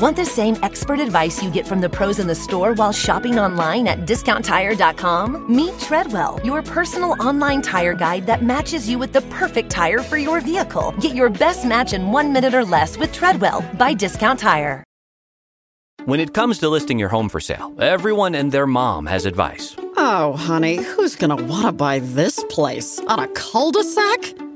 Want the same expert advice you get from the pros in the store while shopping online at discounttire.com? Meet Treadwell, your personal online tire guide that matches you with the perfect tire for your vehicle. Get your best match in one minute or less with Treadwell by Discount Tire. When it comes to listing your home for sale, everyone and their mom has advice. Oh, honey, who's gonna wanna buy this place? On a cul de sac?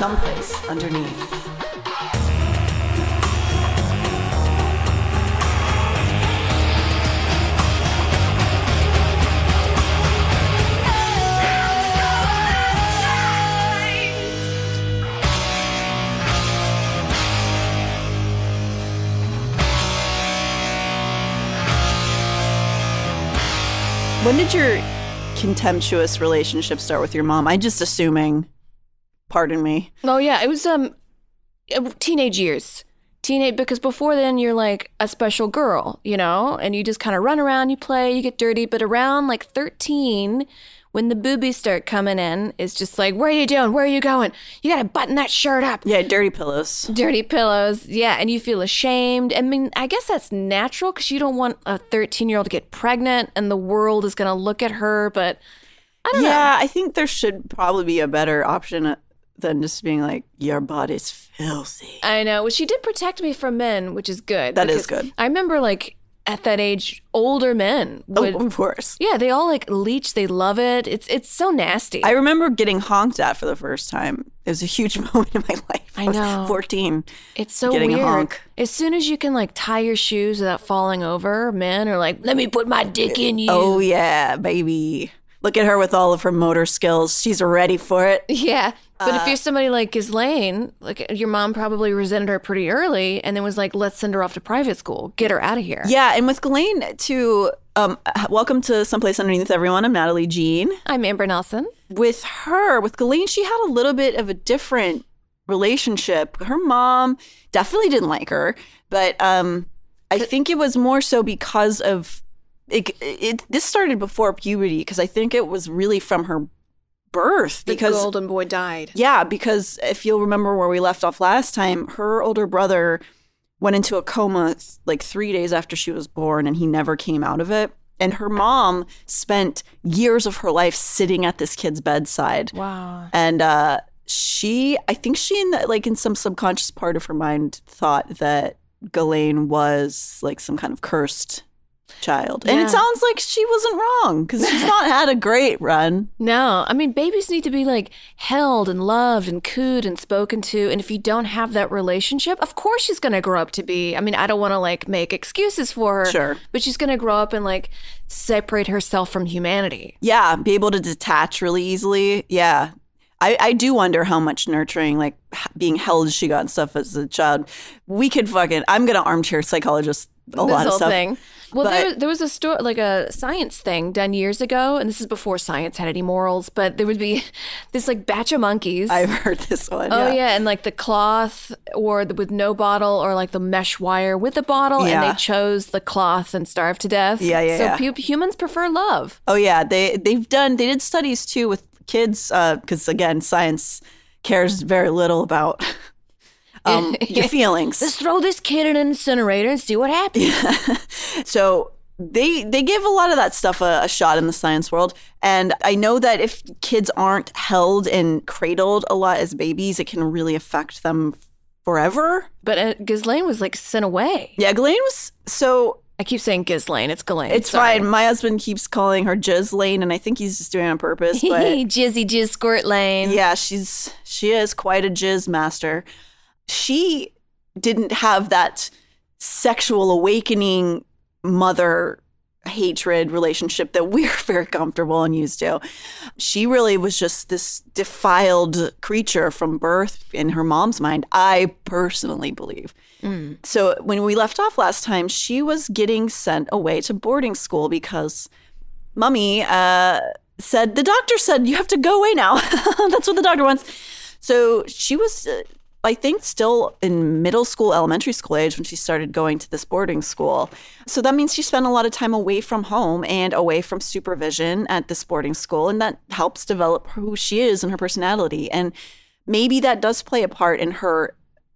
Someplace underneath. When did your contemptuous relationship start with your mom? I'm just assuming. Pardon me. Oh yeah, it was um uh, teenage years. Teenage because before then you're like a special girl, you know, and you just kind of run around, you play, you get dirty, but around like 13 when the boobies start coming in, it's just like, "Where are you doing? Where are you going? You got to button that shirt up." Yeah, dirty pillows. Dirty pillows. Yeah, and you feel ashamed. I mean, I guess that's natural cuz you don't want a 13-year-old to get pregnant and the world is going to look at her, but I don't know. Yeah, I think there should probably be a better option uh, than just being like, your body's filthy. I know. Well, she did protect me from men, which is good. That is good. I remember like at that age, older men oh, would. oh, of course. Yeah, they all like leech. They love it. It's it's so nasty. I remember getting honked at for the first time. It was a huge moment in my life. I was know. 14. it's so getting a weird. honk. As soon as you can like tie your shoes without falling over, men are like, "Let me put my dick in you." Oh, yeah, baby. Look at her with all of her motor skills. She's ready for it. Yeah. But Uh, if you're somebody like Ghislaine, like your mom probably resented her pretty early and then was like, let's send her off to private school. Get her out of here. Yeah, and with Ghislaine, too, um, welcome to Someplace Underneath Everyone. I'm Natalie Jean. I'm Amber Nelson. with her, with Ghislaine, she had a little bit of a different relationship. Her mom definitely didn't like her, but um, I think it was more so because of it. it this started before puberty because I think it was really from her birth. because The golden boy died. yeah, because if you'll remember where we left off last time, her older brother went into a coma like three days after she was born and he never came out of it. And her mom spent years of her life sitting at this kid's bedside. Wow. And uh, she, I think she, in the, like in some subconscious part of her mind, thought that Ghislaine was like some kind of cursed child. And Yeah. it sounds like she wasn't wrong because she's not had a great run. No, I mean, babies need to be like held and loved and cooed and spoken to. And if you don't have that relationship, of course she's going to grow up to be. I mean, I don't want to like make excuses for her. Sure. But she's going to grow up and like separate herself from humanity. Yeah, be able to detach really easily. Yeah. I, I do wonder how much nurturing, like being held, she got and stuff as a child. We could fucking, I'm going to armchair psychologist a this lot of stuff. thing. Well, But- there, there was a story, like a science thing done years ago, and this is before science had any morals. But there would be this like batch of monkeys. I've heard this one. Oh yeah. yeah. and like the cloth or the, with no bottle or like the mesh wire with a bottle, and they chose the cloth and starved to death. Yeah, yeah, So yeah. pu- humans prefer love. Oh yeah, they they've done they did studies too with kids uh, because again science cares very little about um, your feelings. Let's throw this kid in an incinerator and see what happens. Yeah. So they they give a lot of that stuff a, a shot in the science world, and I know that if kids aren't held and cradled a lot as babies, it can really affect them forever. But uh, Ghislaine was like sent away. Yeah, Ghislaine was so. I keep saying Ghislaine. It's Ghislaine. It's Sorry. fine. My husband keeps calling her Jizz Lane, and I think he's just doing it on purpose. But Jizzy Jizz Squirt Lane. Yeah, she's she is quite a jizz master. She didn't have that sexual awakening mother hatred relationship that we're very comfortable and used to. She really was just this defiled creature from birth in her mom's mind, I personally believe. So when we left off last time, she was getting sent away to boarding school because mummy uh, said, the doctor said, you have to go away now. That's what the doctor wants. So she was, uh, I think, still in middle school, elementary school age when she started going to this boarding school. So that means she spent a lot of time away from home and away from supervision at this boarding school. And that helps develop who she is and her personality. And maybe that does play a part in her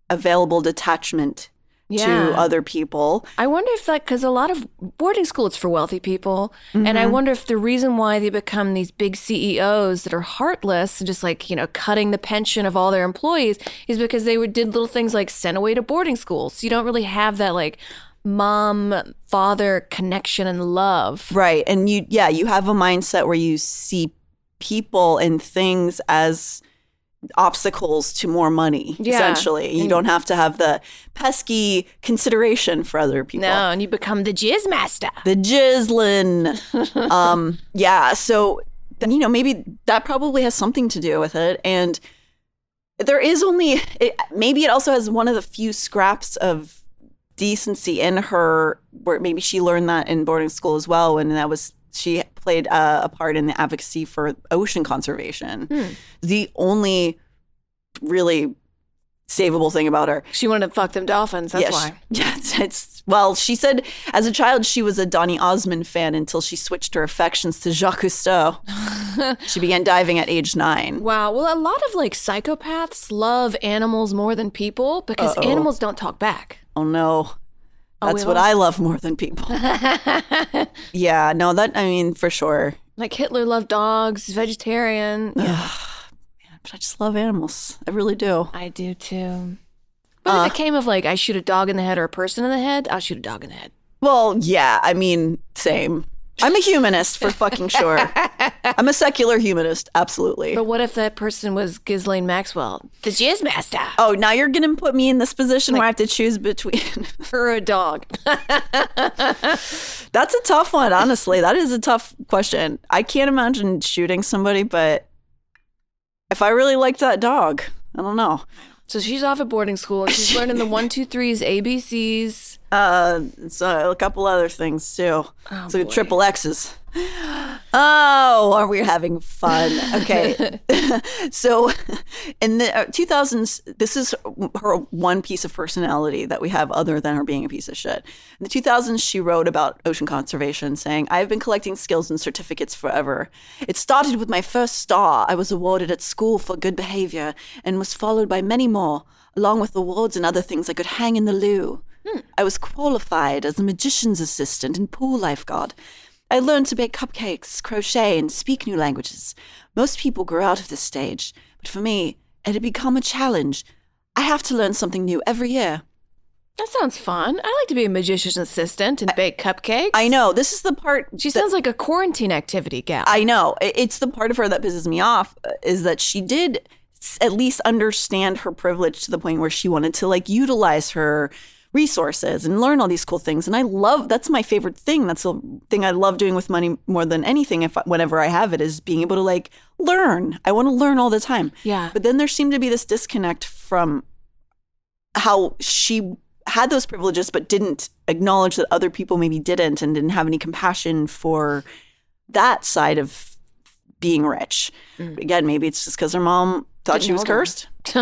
available detachment Yeah. to other people. I wonder if that because a lot of boarding school it's for wealthy people, and Mm-hmm. I wonder if the reason why they become these big CEOs that are heartless and just like you know cutting the pension of all their employees is because they would did little things like sent away to boarding schools. So you don't really have that like mom father connection and love. Right. And you, yeah, you have a mindset where you see people and things as obstacles to more money, Yeah. essentially. You don't have to have the pesky consideration for other people. No, and you become the jizz master. The jizzlin. um, yeah. So, then, you know, maybe that probably has something to do with it. And there is only, it, maybe it also has one of the few scraps of decency in her where maybe she learned that in boarding school as well. And that was, she played uh, a part in the advocacy for ocean conservation. The only really savable thing about her. She wanted to fuck them dolphins. That's Yeah, why. she- yeah, it's, it's well. She said as a child she was a Donny Osmond fan until she switched her affections to Jacques Cousteau. she began diving at age nine. Wow. Well, a lot of like psychopaths love animals more than people because animals don't talk back. Oh no, Oh, that's what I love more than people. yeah, no, that I mean for sure. Like Hitler loved dogs, vegetarian. Yeah, But I just love animals. I really do. I do too. But if uh, it came of like I shoot a dog in the head or a person in the head, I'll shoot a dog in the head. Well, yeah, I mean, same. I'm a humanist for fucking sure. I'm a secular humanist, absolutely. But what if that person was Ghislaine Maxwell, the jizz master, Oh, now you're gonna put me in this position where I have to choose between. or a dog? That's a tough one, honestly. That is a tough question. I can't imagine shooting somebody, but if I really liked that dog, I don't know. so she's off at boarding school and she's learning the one, two, threes, ABCs. Uh, so a couple other things too. so triple X's. Oh, are we having fun? Okay. so in the uh, 2000s, this is her one piece of personality that we have other than her being a piece of shit. In the 2000s, she wrote about ocean conservation, saying, I've been collecting skills and certificates forever. It started with my first star I was awarded at school for good behavior and was followed by many more, along with awards and other things I could hang in the loo. I was qualified as a magician's assistant and pool lifeguard. I learned to bake cupcakes, crochet, and speak new languages. Most people grow out of this stage, but for me, it had become a challenge. I have to learn something new every year. That sounds fun. I like to be a magician's assistant and bake cupcakes. I know this is the part. She that- sounds like a quarantine activity gal. I know it's the part of her that pisses me off uh, is that she did at least understand her privilege to the point where she wanted to like utilize her resources and learn all these cool things. And I love that's my favorite thing. That's the thing I love doing with money more than anything. If whenever I have it is being able to like learn. I want to learn all the time. Yeah. But then there seemed to be this disconnect from how she had those privileges but didn't acknowledge that other people maybe didn't and didn't have any compassion for that side of being rich. Mm. Again, maybe it's just because her mom thought Didn't she was cursed.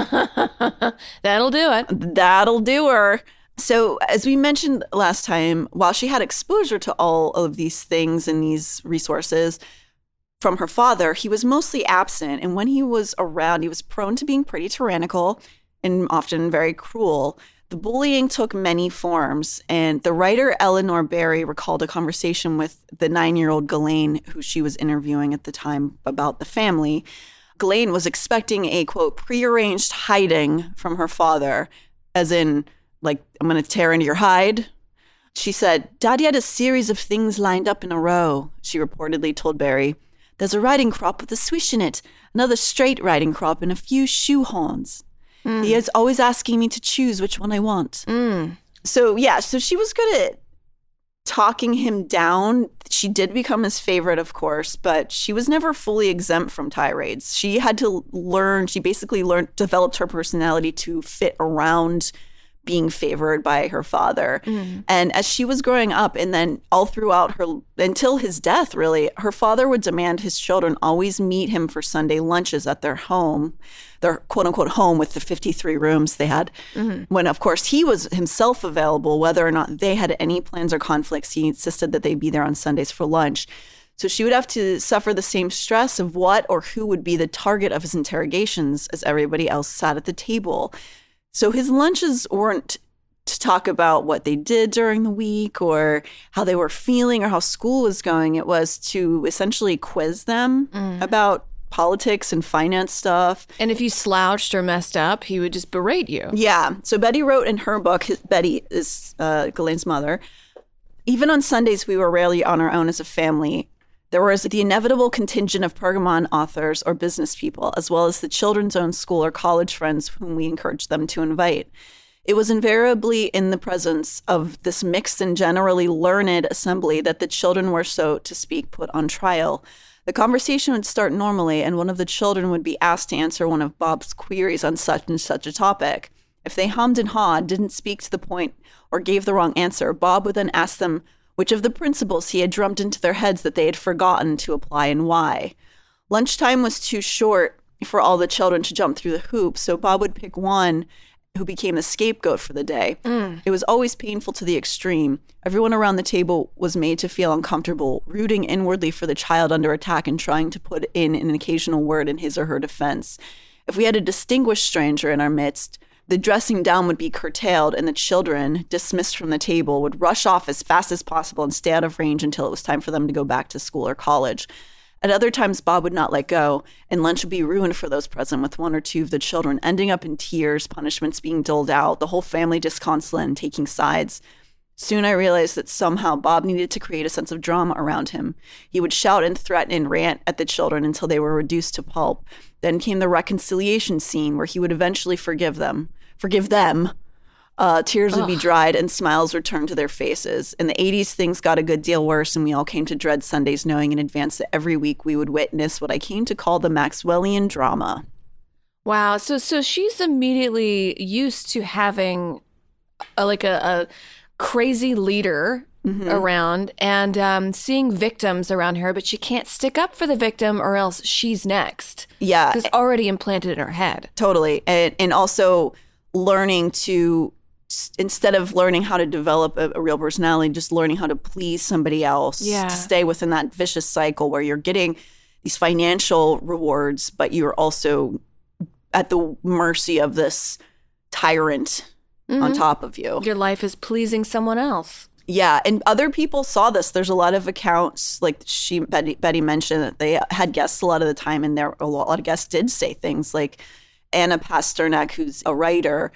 That'll do it. That'll do her. So, as we mentioned last time, while she had exposure to all of these things and these resources from her father, he was mostly absent. And when he was around, he was prone to being pretty tyrannical and often very cruel. The bullying took many forms, and the writer Eleanor Berry recalled a conversation with the nine year old Ghislaine, who she was interviewing at the time about the family. Ghislaine was expecting a quote, prearranged hiding from her father, as in, like, I'm going to tear into your hide. She said, Daddy had a series of things lined up in a row, she reportedly told Berry. There's a riding crop with a swish in it, another straight riding crop, and a few shoe horns. He hmm. is always asking me to choose which one I want. Hmm. So, yeah, so she was good at talking him down. She did become his favorite, of course, but she was never fully exempt from tirades. She had to learn, she basically learned, developed her personality to fit around being favored by her father. Mm. And as she was growing up, and then all throughout her, until his death, really, her father would demand his children always meet him for Sunday lunches at their home, their quote unquote home with the 53 rooms they had. Mm-hmm. When, of course, he was himself available, whether or not they had any plans or conflicts, he insisted that they be there on Sundays for lunch. So she would have to suffer the same stress of what or who would be the target of his interrogations as everybody else sat at the table. So his lunches weren't to talk about what they did during the week or how they were feeling or how school was going. It was to essentially quiz them about politics and finance stuff. And if you slouched or messed up, he would just berate you. Yeah. So Betty wrote in her book, Betty is uh, Ghislaine's mother, even on Sundays, we were rarely on our own as a family. There was the inevitable contingent of Pergamon authors or business people, as well as the children's own school or college friends whom we encouraged them to invite. It was invariably in the presence of this mixed and generally learned assembly that the children were, so to speak, put on trial. The conversation would start normally, and one of the children would be asked to answer one of Bob's queries on such and such a topic. If they hummed and hawed, didn't speak to the point, or gave the wrong answer, Bob would then ask them which of the principles he had drummed into their heads that they had forgotten to apply and why. Lunchtime was too short for all the children to jump through the hoops, so Bob would pick one who became the scapegoat for the day. Mm. It was always painful to the extreme. Everyone around the table was made to feel uncomfortable, rooting inwardly for the child under attack and trying to put in an occasional word in his or her defense. If we had a distinguished stranger in our midst, the dressing down would be curtailed, and the children, dismissed from the table, would rush off as fast as possible and stay out of range until it was time for them to go back to school or college. At other times, Bob would not let go, and lunch would be ruined for those present, with one or two of the children ending up in tears, punishments being doled out, the whole family disconsolate and taking sides. Soon I realized that somehow Bob needed to create a sense of drama around him. He would shout and threaten and rant at the children until they were reduced to pulp. Then came the reconciliation scene where he would eventually forgive them. Forgive them. Uh, tears would be dried and smiles returned to their faces. In the 80s, things got a good deal worse, and we all came to dread Sundays knowing in advance that every week we would witness what I came to call the Maxwellian drama. Wow. So so she's immediately used to having a, like a, a crazy leader around and um, seeing victims around her, but she can't stick up for the victim or else she's next. Yeah, It's already implanted in her head. Totally. And, and also learning to, instead of learning how to develop a, a real personality, just learning how to please somebody else Yeah. to stay within that vicious cycle where you're getting these financial rewards, but you're also at the mercy of this tyrant on mm-hmm. top of you. Your life is pleasing someone else. Yeah, and other people saw this. There's a lot of accounts, like she Betty, Betty mentioned that they had guests a lot of the time, and there a lot of guests did say things like Anna Pasternak, who's a writer.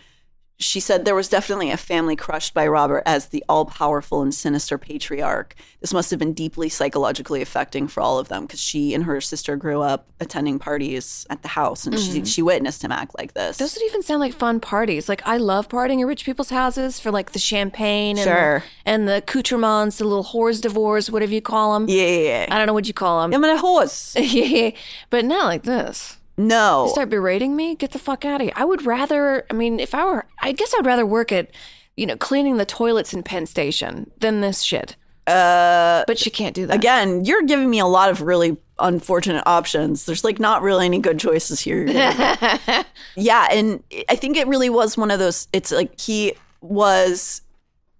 She said there was definitely a family crushed by Robert as the all powerful and sinister patriarch. This must have been deeply psychologically affecting for all of them because she and her sister grew up attending parties at the house and she, mm-hmm. she witnessed him act like this. Those would even sound like fun parties. Like I love partying at rich people's houses for like the champagne and, Sure. the, and the accoutrements, the little whores divorce, whatever you call them. yeah, yeah, yeah. I don't know what you call them. I'm a horse. Yeah, yeah, but not like this. No. You start berating me, get the fuck out of here. I would rather, I mean, if I were, I guess I'd rather work at, you know, cleaning the toilets in Penn Station than this shit. Uh, but she can't do that. Again, you're giving me a lot of really unfortunate options. There's like not really any good choices here. yeah, and I think it really was one of those. It's like he was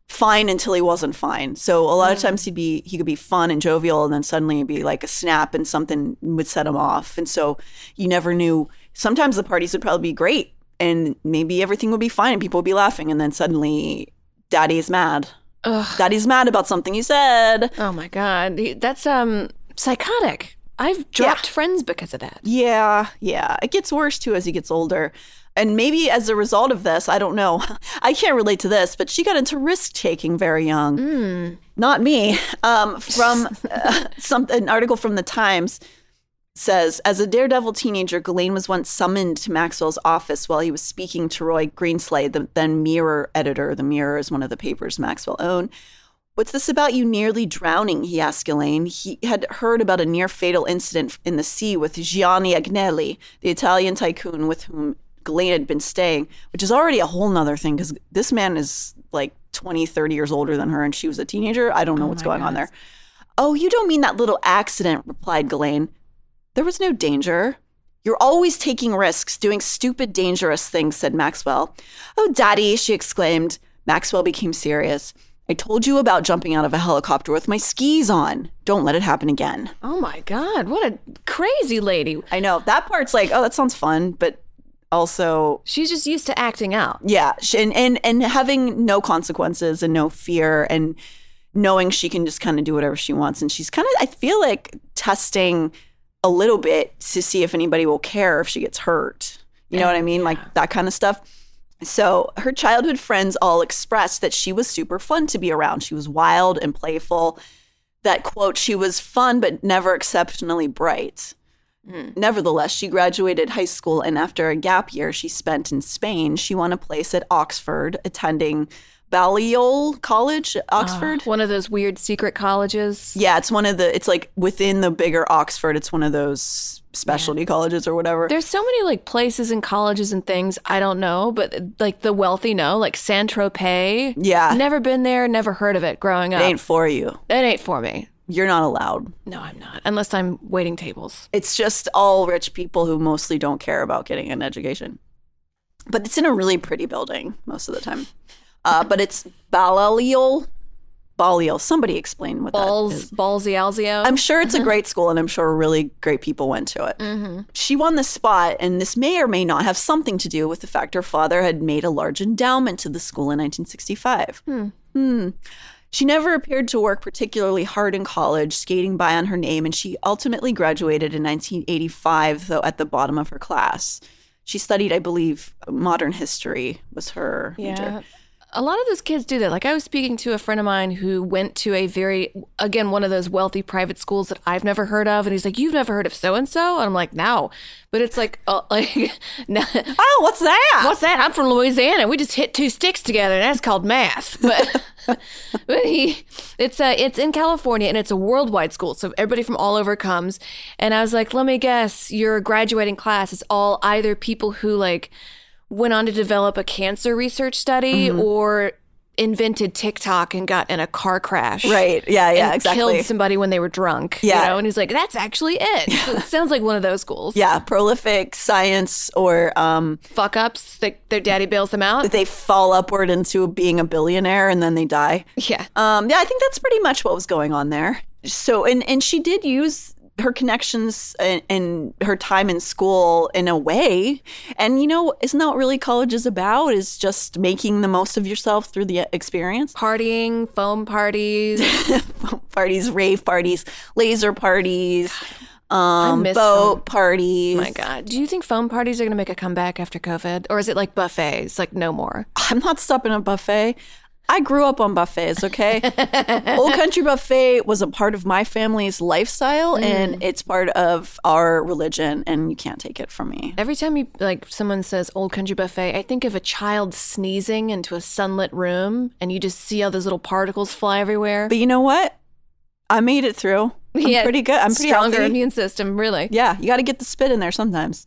fine until he wasn't fine. So a lot of times he'd be he could be fun and jovial, and then suddenly it'd be like a snap, and something would set him off. And so you never knew. Sometimes the parties would probably be great, and maybe everything would be fine, and people would be laughing, and then suddenly, Daddy is mad. Daddy's mad about something you said. Oh my God. That's um psychotic. I've dropped friends because of that. Yeah, yeah. It gets worse too as he gets older. And maybe as a result of this, I don't know. I can't relate to this, but she got into risk taking very young. Not me. Um, from uh, some an article from the Times says, as a daredevil teenager, Ghislaine was once summoned to Maxwell's office while he was speaking to Roy Greenslade, the then Mirror editor. The Mirror is one of the papers Maxwell owned. What's this about you nearly drowning? He asked Elaine. He had heard about a near fatal incident in the sea with Gianni Agnelli, the Italian tycoon with whom Ghislaine had been staying, which is already a whole nother thing because this man is like 20, 30 years older than her and she was a teenager. I don't know oh what's going on there. Oh, you don't mean that little accident, replied Ghislaine. There was no danger. You're always taking risks, doing stupid, dangerous things, said Maxwell. Oh, Daddy, she exclaimed. Maxwell became serious. I told you about jumping out of a helicopter with my skis on. Don't let it happen again. Oh my God, what a crazy lady. I know that part's like, oh, that sounds fun, but also, She's just used to acting out. yeah, and and and having no consequences and no fear and knowing she can just kind of do whatever she wants. And she's kind of, I feel like, testing a little bit to see if anybody will care if she gets hurt. You know what I mean? Like that kind of stuff. So her childhood friends all expressed that she was super fun to be around. She was wild and playful. That quote, she was fun but never exceptionally bright. Nevertheless, she graduated high school and after a gap year she spent in Spain, she won a place at Oxford, attending Balliol College, ah, Oxford. One of those weird secret colleges. yeah, it's one of the, it's like within the bigger Oxford, it's one of those specialty colleges or whatever. There's so many like places and colleges and things I don't know, but like the wealthy know, like Saint Tropez. Yeah. Never been there, never heard of it growing up. it ain't for you. It ain't for me. You're not allowed. No, I'm not. Unless I'm waiting tables. It's just all rich people who mostly don't care about getting an education. But it's in a really pretty building most of the time. Uh, but it's Balliol. Balliol. Somebody explain what that Balls, is. ballsy. I'm sure it's a great school, and I'm sure really great people went to it. She won the spot, and this may or may not have something to do with the fact her father had made a large endowment to the school in 1965. Hmm. She never appeared to work particularly hard in college, skating by on her name, and she ultimately graduated in 1985, though at the bottom of her class. She studied, I believe, modern history was her major. A lot of those kids do that. Like I was speaking to a friend of mine who went to a very again one of those wealthy private schools that I've never heard of, and he's like, "You've never heard of so and so?" And I'm like, "No," but it's like, uh, like, no, Oh, what's that? what's that? I'm from Louisiana. We just hit two sticks together, and that's called math. But but he, it's uh, it's in California, and it's a worldwide school, so everybody from all over comes. And I was like, let me guess, your graduating class is all either people who like went on to develop a cancer research study Mm-hmm. or invented TikTok and got in a car crash. Right. Yeah, yeah, and exactly. Killed somebody when they were drunk. Yeah. You know? And he's like, that's actually it. So it sounds like one of those schools. Yeah, prolific science or um, Fuck ups. They, their daddy bails them out. they fall upward into being a billionaire and then they die. Yeah. Um, yeah, I think that's pretty much what was going on there. So, and and she did use her connections and, and her time in school in a way. And you know, isn't that what really college is about? Is just making the most of yourself through the experience. Partying, foam parties. parties, rave parties, laser parties, um, boat foam. parties. Oh my God. Do you think foam parties are going to make a comeback after COVID? Or is it like buffets? Like no more? I'm not stopping a buffet. I grew up on buffets, okay? Old Country Buffet was a part of my family's lifestyle mm. and it's part of our religion and you can't take it from me. Every time you like someone says old country buffet, I think of a child sneezing into a sunlit room and you just see all those little particles fly everywhere. But you know what? I made it through. I'm pretty good. I'm pretty stronger healthy. immune system, really. Yeah, you got to get the spit in there sometimes.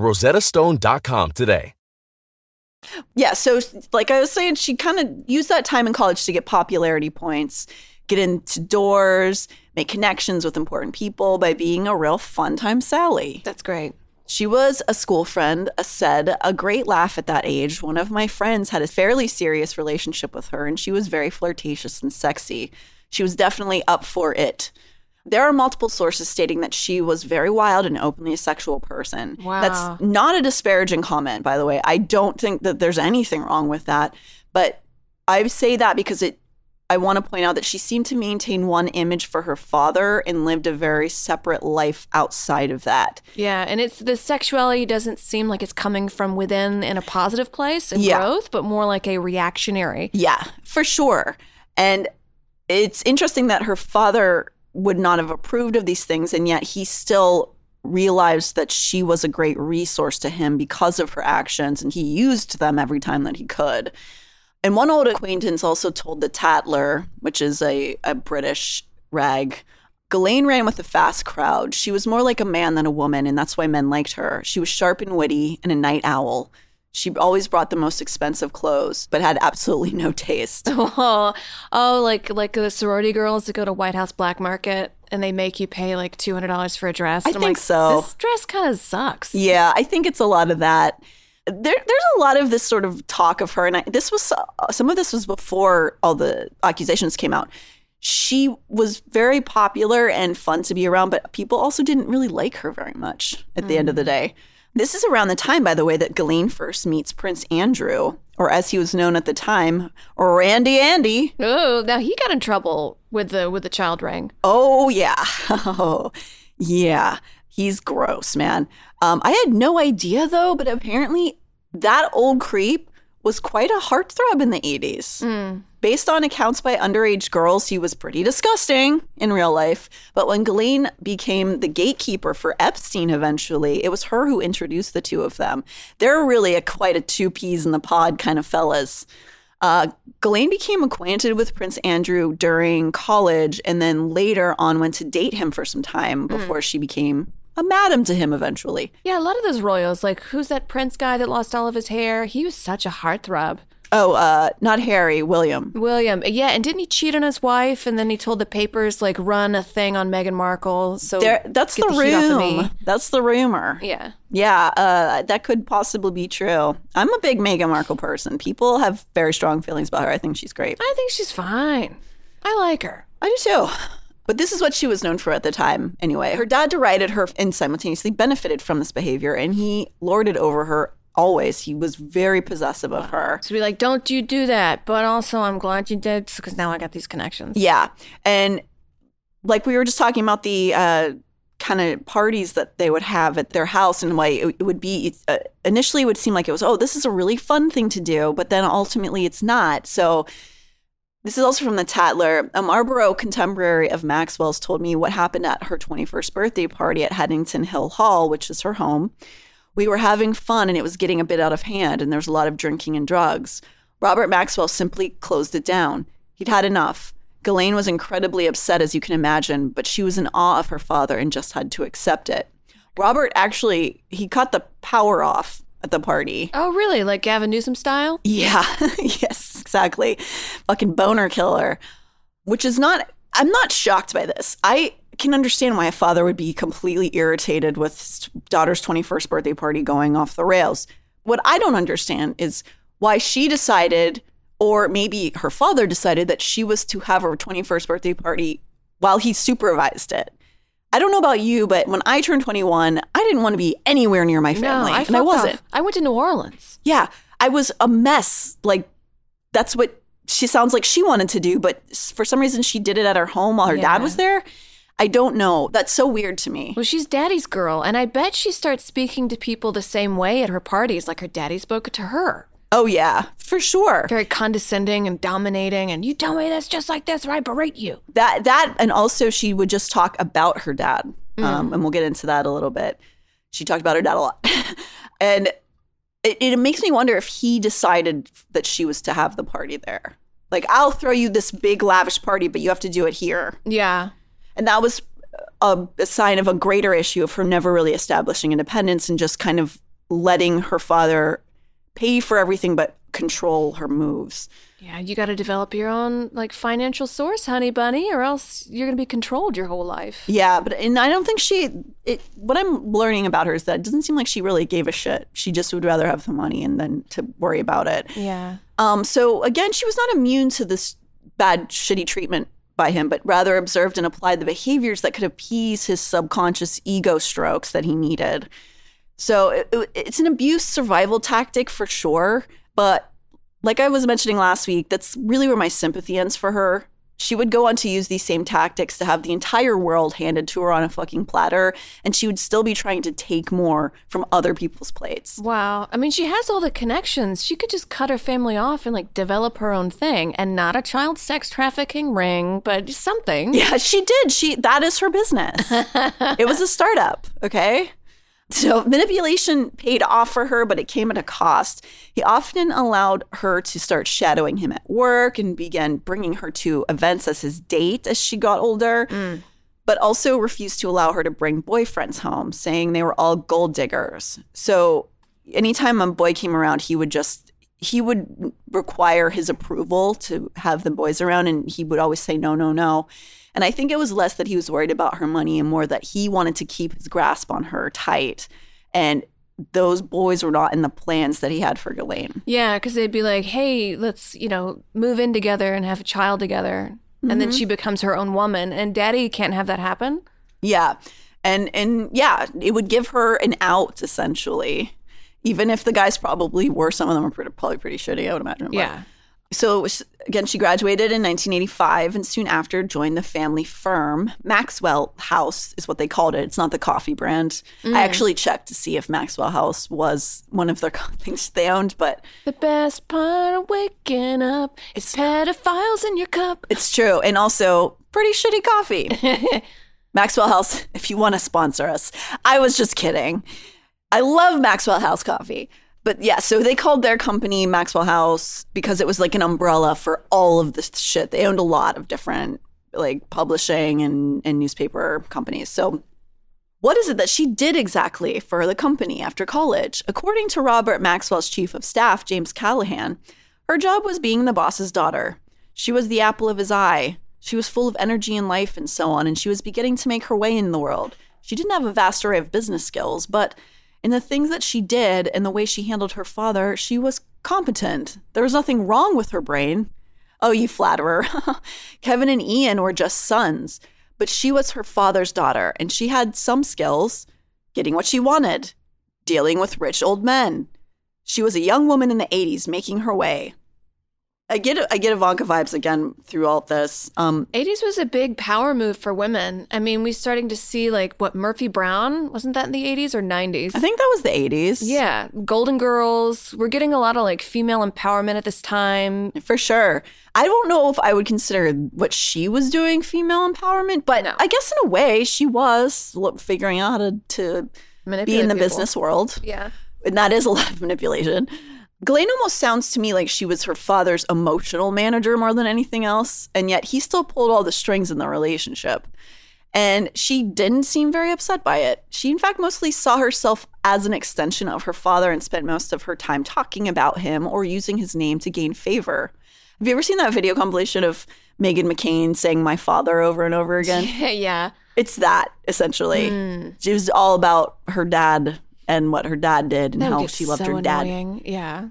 rosettastone.com today. yeah, so like I was saying, she kind of used that time in college to get popularity points, get into doors, make connections with important people by being a real fun time Sally. That's great. She was a school friend, a said, a great laugh at that age. One of my friends had a fairly serious relationship with her, and she was very flirtatious and sexy. She was definitely up for it. There are multiple sources stating that she was very wild and openly a sexual person. Wow. That's not a disparaging comment, by the way. I don't think that there's anything wrong with that. But I say that because it I want to point out that she seemed to maintain one image for her father and lived a very separate life outside of that. Yeah, and it's the sexuality doesn't seem like it's coming from within in a positive place and Yeah. growth, but more like a reactionary. Yeah, for sure. And it's interesting that her father would not have approved of these things, and yet he still realized that she was a great resource to him because of her actions, and he used them every time that he could. And one old acquaintance also told the Tatler, which is a, a British rag, Ghislaine ran with a fast crowd. She was more like a man than a woman, and that's why men liked her. She was sharp and witty and a night owl. She always brought the most expensive clothes, but had absolutely no taste. Oh, oh, like like the sorority girls that go to White House Black Market and they make you pay like two hundred dollars for a dress. I And I'm think like, so. This dress kind of sucks. Yeah, I think it's a lot of that. There, there's a lot of this sort of talk of her, and I, this was uh, some of this was before all the accusations came out. She was very popular and fun to be around, but people also didn't really like her very much at the end of the day. This is around the time, by the way, that Ghislaine first meets Prince Andrew, or as he was known at the time, Randy Andy. Oh, now he got in trouble with the with the child ring. Oh yeah, oh yeah. He's gross, man. Um, I had no idea though, but apparently that old creep was quite a heartthrob in the 80s. Based on accounts by underage girls, he was pretty disgusting in real life. But when Ghislaine became the gatekeeper for Epstein eventually, it was her who introduced the two of them. They're really a quite a two peas in the pod kind of fellas. Uh, Ghislaine became acquainted with Prince Andrew during college and then later on went to date him for some time before she became a madam to him eventually. Yeah, a lot of those royals, like who's that prince guy that lost all of his hair? He was such a heartthrob. Oh, uh, not Harry, William. William, yeah, and didn't he cheat on his wife? And then he told the papers like run a thing on Meghan Markle. So There, that's the, heat of rumor. That's the rumor. Yeah. Yeah, uh, that could possibly be true. I'm a big Meghan Markle person. People have very strong feelings about her. I think she's great. I think she's fine. I like her. I do too. But this is what she was known for at the time, anyway. Her dad derided her and simultaneously benefited from this behavior, and he lorded over her always. He was very possessive of her. So be like, don't you do that. But also, I'm glad you did because now I got these connections. Yeah. And like we were just talking about the uh, kind of parties that they would have at their house and why it, it would be uh, initially it would seem like it was, oh, this is a really fun thing to do, but then ultimately it's not. So this is also from the Tatler. A Marlborough contemporary of Maxwell's told me what happened at her 21st birthday party at Headington Hill Hall, which is her home. We were having fun and it was getting a bit out of hand, and there's a lot of drinking and drugs. Robert Maxwell simply closed it down. He'd had enough. Ghislaine was incredibly upset, as you can imagine, but she was in awe of her father and just had to accept it. Robert actually he cut the power off at the party. Oh, really? Like Gavin Newsom style? Yeah, yes, exactly. Fucking boner killer. Which is not, I'm not shocked by this. I can understand why a father would be completely irritated with his daughter's 21st birthday party going off the rails. What I don't understand is why she decided, or maybe her father decided, that she was to have her 21st birthday party while he supervised it. I don't know about you, but when I turned 21, I didn't want to be anywhere near my family. no, I and I wasn't. off. I went to New Orleans. Yeah, I was a mess. Like that's what she sounds like she wanted to do, but for some reason she did it at her home while her dad was there. I don't know. That's so weird to me. Well, she's daddy's girl, and I bet she starts speaking to people the same way at her parties, like her daddy spoke to her. Oh yeah, for sure. Very condescending and dominating, and you tell me this just like this, or I berate you. That that and also she would just talk about her dad. Um, and we'll get into that a little bit. She talked about her dad a lot. and it, it makes me wonder if he decided that she was to have the party there. Like, I'll throw you this big lavish party, but you have to do it here. Yeah. And that was a, a sign of a greater issue of her never really establishing independence and just kind of letting her father pay for everything but control her moves. Yeah, you got to develop your own like financial source, honey bunny, or else you're going to be controlled your whole life. Yeah, but and I don't think she. It, what I'm learning about her is that it doesn't seem like she really gave a shit. She just would rather have the money and then to worry about it. Yeah. Um. So again, she was not immune to this bad, shitty treatment by him, but rather observed and applied the behaviors that could appease his subconscious ego strokes that he needed. So it, it- it's an abuse survival tactic for sure, but like I was mentioning last week, that's really where my sympathy ends for her. She would go on to use these same tactics to have the entire world handed to her on a fucking platter, and she would still be trying to take more from other people's plates. Wow. I mean, she has all the connections. She could just cut her family off and like develop her own thing and not a child sex trafficking ring, but something. Yeah, she did. She that is her business. it was a startup, okay? So manipulation paid off for her, but it came at a cost. He often allowed her to start shadowing him at work and began bringing her to events as his date as she got older, mm. but also refused to allow her to bring boyfriends home, saying they were all gold diggers. So anytime a boy came around, he would just he would require his approval to have the boys around and he would always say no no no and i think it was less that he was worried about her money and more that he wanted to keep his grasp on her tight and those boys were not in the plans that he had for Ghislaine. Yeah, because they'd be like, hey, let's, you know, move in together and have a child together. And then mm-hmm. she becomes her own woman. And daddy can't have that happen. Yeah. And and yeah, it would give her an out essentially. Even if the guys probably were, some of them were pretty, probably pretty shitty, I would imagine. but- Yeah. So again, she graduated in 1985 and soon after joined the family firm. Maxwell House is what they called it. It's not the coffee brand. I mm. actually checked to see if Maxwell House was one of their things they owned, but The best part of waking up is pedophiles in your cup. it's true. And also pretty shitty coffee. Maxwell House, if you want to sponsor us. I was just kidding. I love Maxwell House coffee. But yeah, so they called their company Maxwell House because it was like an umbrella for all of this shit. They owned a lot of different like publishing and, and newspaper companies. So what is it that she did exactly for the company after college? According to Robert Maxwell's chief of staff, James Callahan, her job was being the boss's daughter. She was the apple of his eye. She was full of energy and life and so on, and she was beginning to make her way in the world. She didn't have a vast array of business skills, but in the things that she did and the way she handled her father, she was competent. There was nothing wrong with her brain. Oh, you flatterer. Kevin and Ian were just sons, but she was her father's daughter, and she had some skills getting what she wanted, dealing with rich old men. She was a young woman in the 80s making her way. I get I get Ivanka vibes again through all this. Um, 80s was a big power move for women. I mean, we starting to see like what Murphy Brown wasn't that in the 80s or 90s? I think that was the 80s. Yeah, Golden Girls. We're getting a lot of like female empowerment at this time. For sure. I don't know if I would consider what she was doing female empowerment, but No. I guess in a way she was figuring out how to, to be in the people. business world. Yeah. And that is a lot of manipulation. Ghislaine almost sounds to me like she was her father's emotional manager more than anything else. And yet he still pulled all the strings in the relationship. And she didn't seem very upset by it. She, in fact, mostly saw herself as an extension of her father and spent most of her time talking about him or using his name to gain favor. Have you ever seen that video compilation of Meghan McCain saying my father over and over again? yeah. It's that, essentially. Hmm. She was all about her dad and what her dad did and That how she loved so her dad. annoying. Yeah.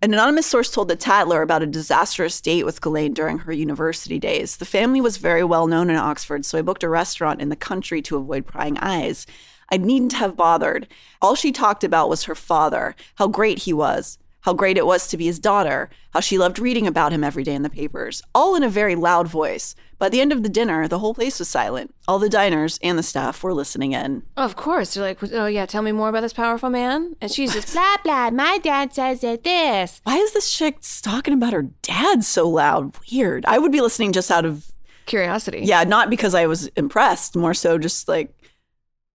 An anonymous source told the Tatler about a disastrous date with Ghislaine during her university days. The family was very well known in Oxford, so I booked a restaurant in the country to avoid prying eyes. I needn't have bothered. All she talked about was her father, how great he was, how great it was to be his daughter, how she loved reading about him every day in the papers, all in a very loud voice. By the end of the dinner, the whole place was silent. All the diners and the staff were listening in. Of course. They're like, oh, yeah, tell me more about this powerful man. And she's just, blah, blah. My dad says that this. Why is this chick talking about her dad so loud? Weird. I would be listening just out of Curiosity. Yeah, not because I was impressed, more so just like,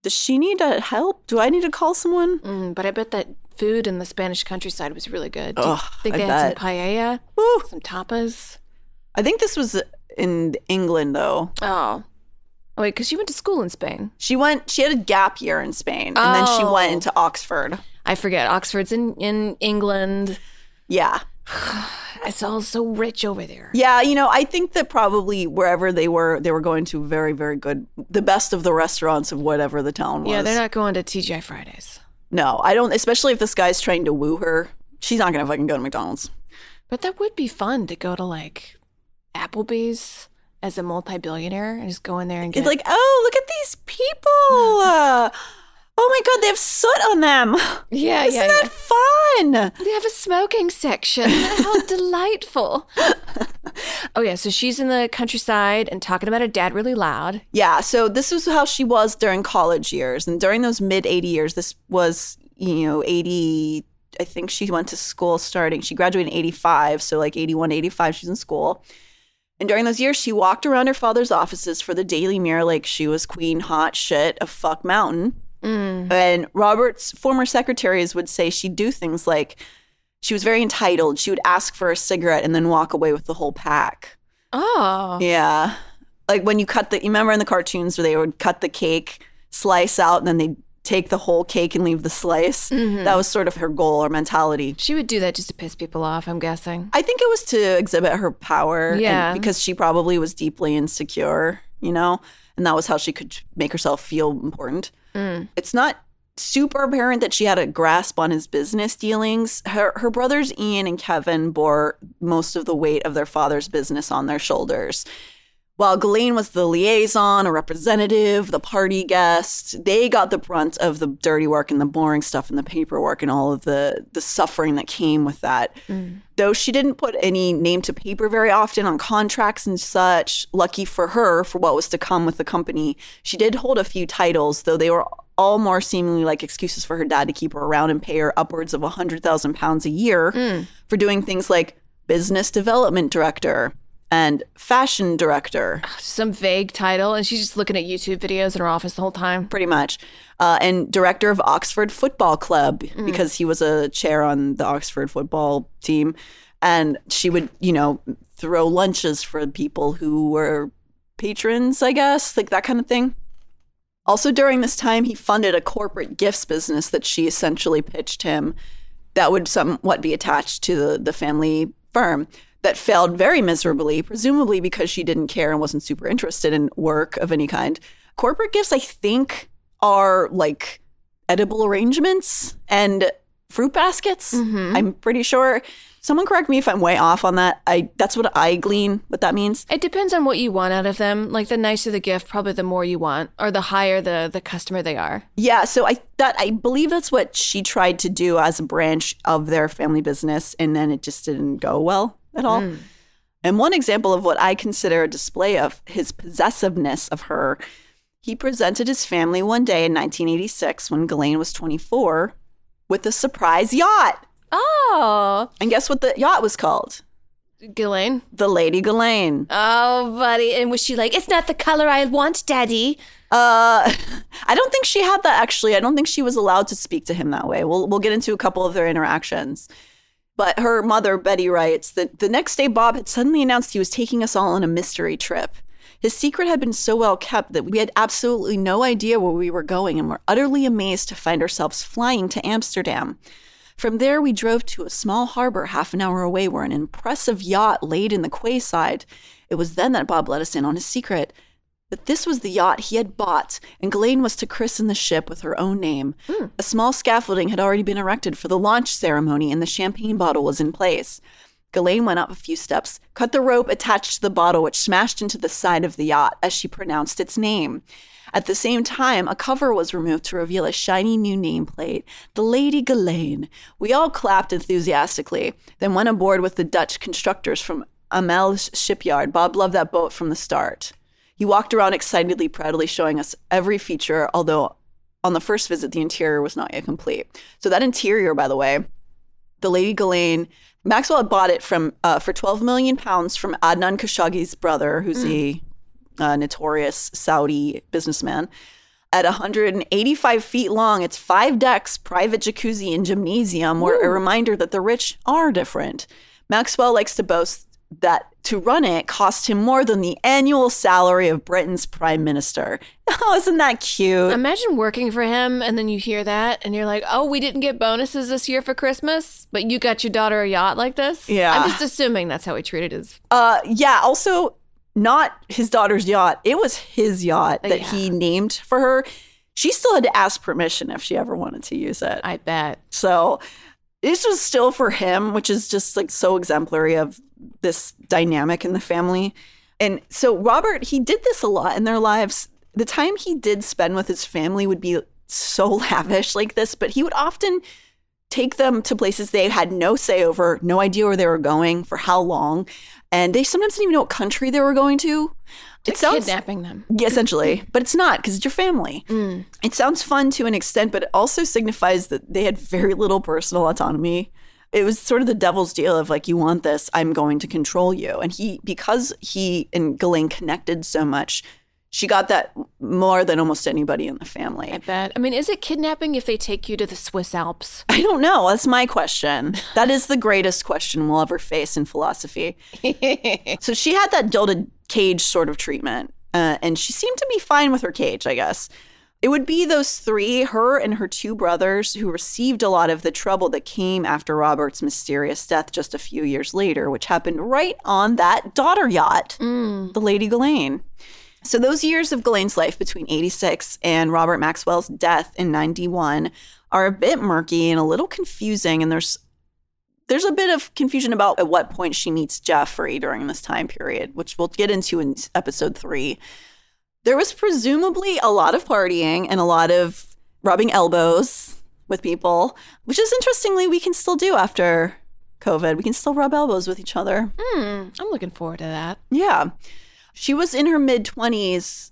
does she need help? Do I need to call someone? Mm, but I bet that food in the Spanish countryside was really good. You Ugh, think I they had bet. some paella? Woo. Some tapas? I think this was in England though. Oh. Oh, wait, because she went to school in Spain. She went, she had a gap year in Spain and then she went Oh. into Oxford. I forget. Oxford's in, in England. Yeah. It's all so rich over there. Yeah, you know, I think that probably wherever they were, they were going to very, very good, the best of the restaurants of whatever the town was. Yeah, they're not going to TGI Fridays. No, I don't, especially if this guy's trying to woo her. She's not going to fucking go to McDonald's. But that would be fun to go to like Applebee's as a multi billionaire and just go in there and get It's like, oh, look at these people. Oh my god, they have soot on them. Yeah, Isn't yeah, that fun? They have a smoking section. How delightful. oh, yeah. So she's in the countryside and talking about her dad really loud. Yeah, so this is how she was during college years. And during those mid 80 years, this was, you know, 80, I think she went to school starting, she graduated in 85. So like 81, 85, she's in school. And during those years, she walked around her father's offices for the Daily Mirror like she was queen hot shit of fuck mountain. Mm. And Robert's former secretaries would say she'd do things like she was very entitled. She would ask for a cigarette and then walk away with the whole pack. Oh. Yeah. Like when you cut the, you remember in the cartoons where they would cut the cake, slice out, and then they'd take the whole cake and leave the slice? Mm-hmm. That was sort of her goal or mentality. She would do that just to piss people off, I'm guessing. I think it was to exhibit her power. Yeah. because she probably was deeply insecure, you know? And that was how she could make herself feel important. Mm. It's not super apparent that she had a grasp on his business dealings. Her her brothers Ian and Kevin bore most of the weight of their father's business on their shoulders. While Ghislaine was the liaison, a representative, the party guest, they got the brunt of the dirty work and the boring stuff and the paperwork and all of the the suffering that came with that. Mm. Though she didn't put any name to paper very often on contracts and such, lucky for her for what was to come with the company, she did hold a few titles, though they were all more seemingly like excuses for her dad to keep her around and pay her upwards of a hundred thousand pounds a year mm. for doing things like business development director and fashion director, Some vague title, and she's just looking at YouTube videos in her office the whole time. pretty much, uh, and director of Oxford Football Club because he was a chair on the Oxford football team, and she would, you know, throw lunches for people who were patrons, I guess, like that kind of thing. Also, during this time, he funded a corporate gifts business that she essentially pitched him that would somewhat be attached to the, the family firm that failed very miserably, presumably because she didn't care and wasn't super interested in work of any kind. Corporate gifts, I think, are like edible arrangements and fruit baskets. Mm-hmm. I'm pretty sure. Someone correct me if I'm way off on that. I that's what I glean what that means. It depends on what you want out of them. Like the nicer the gift, probably the more you want, or the higher the the customer they are. Yeah, so I that I believe that's what she tried to do as a branch of their family business, and then it just didn't go well at all. And one example of what I consider a display of his possessiveness of her, he presented his family one day in 1986 when Ghislaine was 24 with a surprise yacht. Oh, And guess what the yacht was called? Ghislaine. The Lady Ghislaine. Oh, buddy. And was she like, it's not the color I want, Daddy? Uh, I don't think she had that actually. I don't think she was allowed to speak to him that way. We'll we'll get into a couple of their interactions. But her mother, Betty, writes that the next day Bob had suddenly announced he was taking us all on a mystery trip. His secret had been so well kept that we had absolutely no idea where we were going and were utterly amazed to find ourselves flying to Amsterdam. From there, we drove to a small harbor half an hour away where an impressive yacht laid in the quayside. It was then that Bob let us in on his secret that this was the yacht he had bought, and Ghislaine was to christen the ship with her own name. Hmm. A small scaffolding had already been erected for the launch ceremony, and the champagne bottle was in place. Ghislaine went up a few steps, cut the rope attached to the bottle, which smashed into the side of the yacht as she pronounced its name. At the same time, a cover was removed to reveal a shiny new nameplate, the Lady Ghislaine. We all clapped enthusiastically, then went aboard with the Dutch constructors from Amels shipyard. Bob loved that boat from the start. He walked around excitedly, proudly showing us every feature, although on the first visit, the interior was not yet complete. So, that interior, by the way, the Lady Ghislaine, Maxwell had bought it from uh, for 12 million pounds from Adnan Khashoggi's brother, who's a uh, notorious Saudi businessman. At 185 feet long, it's five decks, private jacuzzi, and gymnasium, were a reminder that the rich are different. Maxwell likes to boast that to run it cost him more than the annual salary of Britain's prime minister. Oh, isn't that cute? Imagine working for him and then you hear that and you're like, oh, we didn't get bonuses this year for Christmas, but you got your daughter a yacht like this? Yeah. I'm just assuming that's how he treated his. Uh, yeah. Also, not his daughter's yacht. It was his yacht that Yeah. he named for her. She still had to ask permission if she ever wanted to use it. I bet. So this was still for him, which is just like so exemplary of this dynamic in the family. And so Robert, he did this a lot in their lives. The time he did spend with his family would be so lavish like this, but he would often take them to places they had no say over, no idea where they were going, for how long. And they sometimes didn't even know what country they were going to. It sounds kidnapping them. Yeah, essentially. But it's not because it's your family. Mm. It sounds fun to an extent, but it also signifies that they had very little personal autonomy. It was sort of the devil's deal of like, you want this, I'm going to control you. And he, because he and Ghislaine connected so much, she got that more than almost anybody in the family. I bet. I mean, is it kidnapping if they take you to the Swiss Alps? I don't know. That's my question. That is the greatest question we'll ever face in philosophy. so she had that gilded cage sort of treatment, uh, and she seemed to be fine with her cage, I guess. It would be those three, her and her two brothers, who received a lot of the trouble that came after Robert's mysterious death just a few years later, which happened right on that daughter yacht, mm. the Lady Ghislaine. So those years of Ghislaine's life between 86 and Robert Maxwell's death in 91 are a bit murky and a little confusing and there's there's a bit of confusion about at what point she meets Jeffrey during this time period, which we'll get into in episode 3. There was presumably a lot of partying and a lot of rubbing elbows with people, which is interestingly we can still do after COVID. We can still rub elbows with each other. Hmm, I'm looking forward to that. Yeah. She was in her mid 20s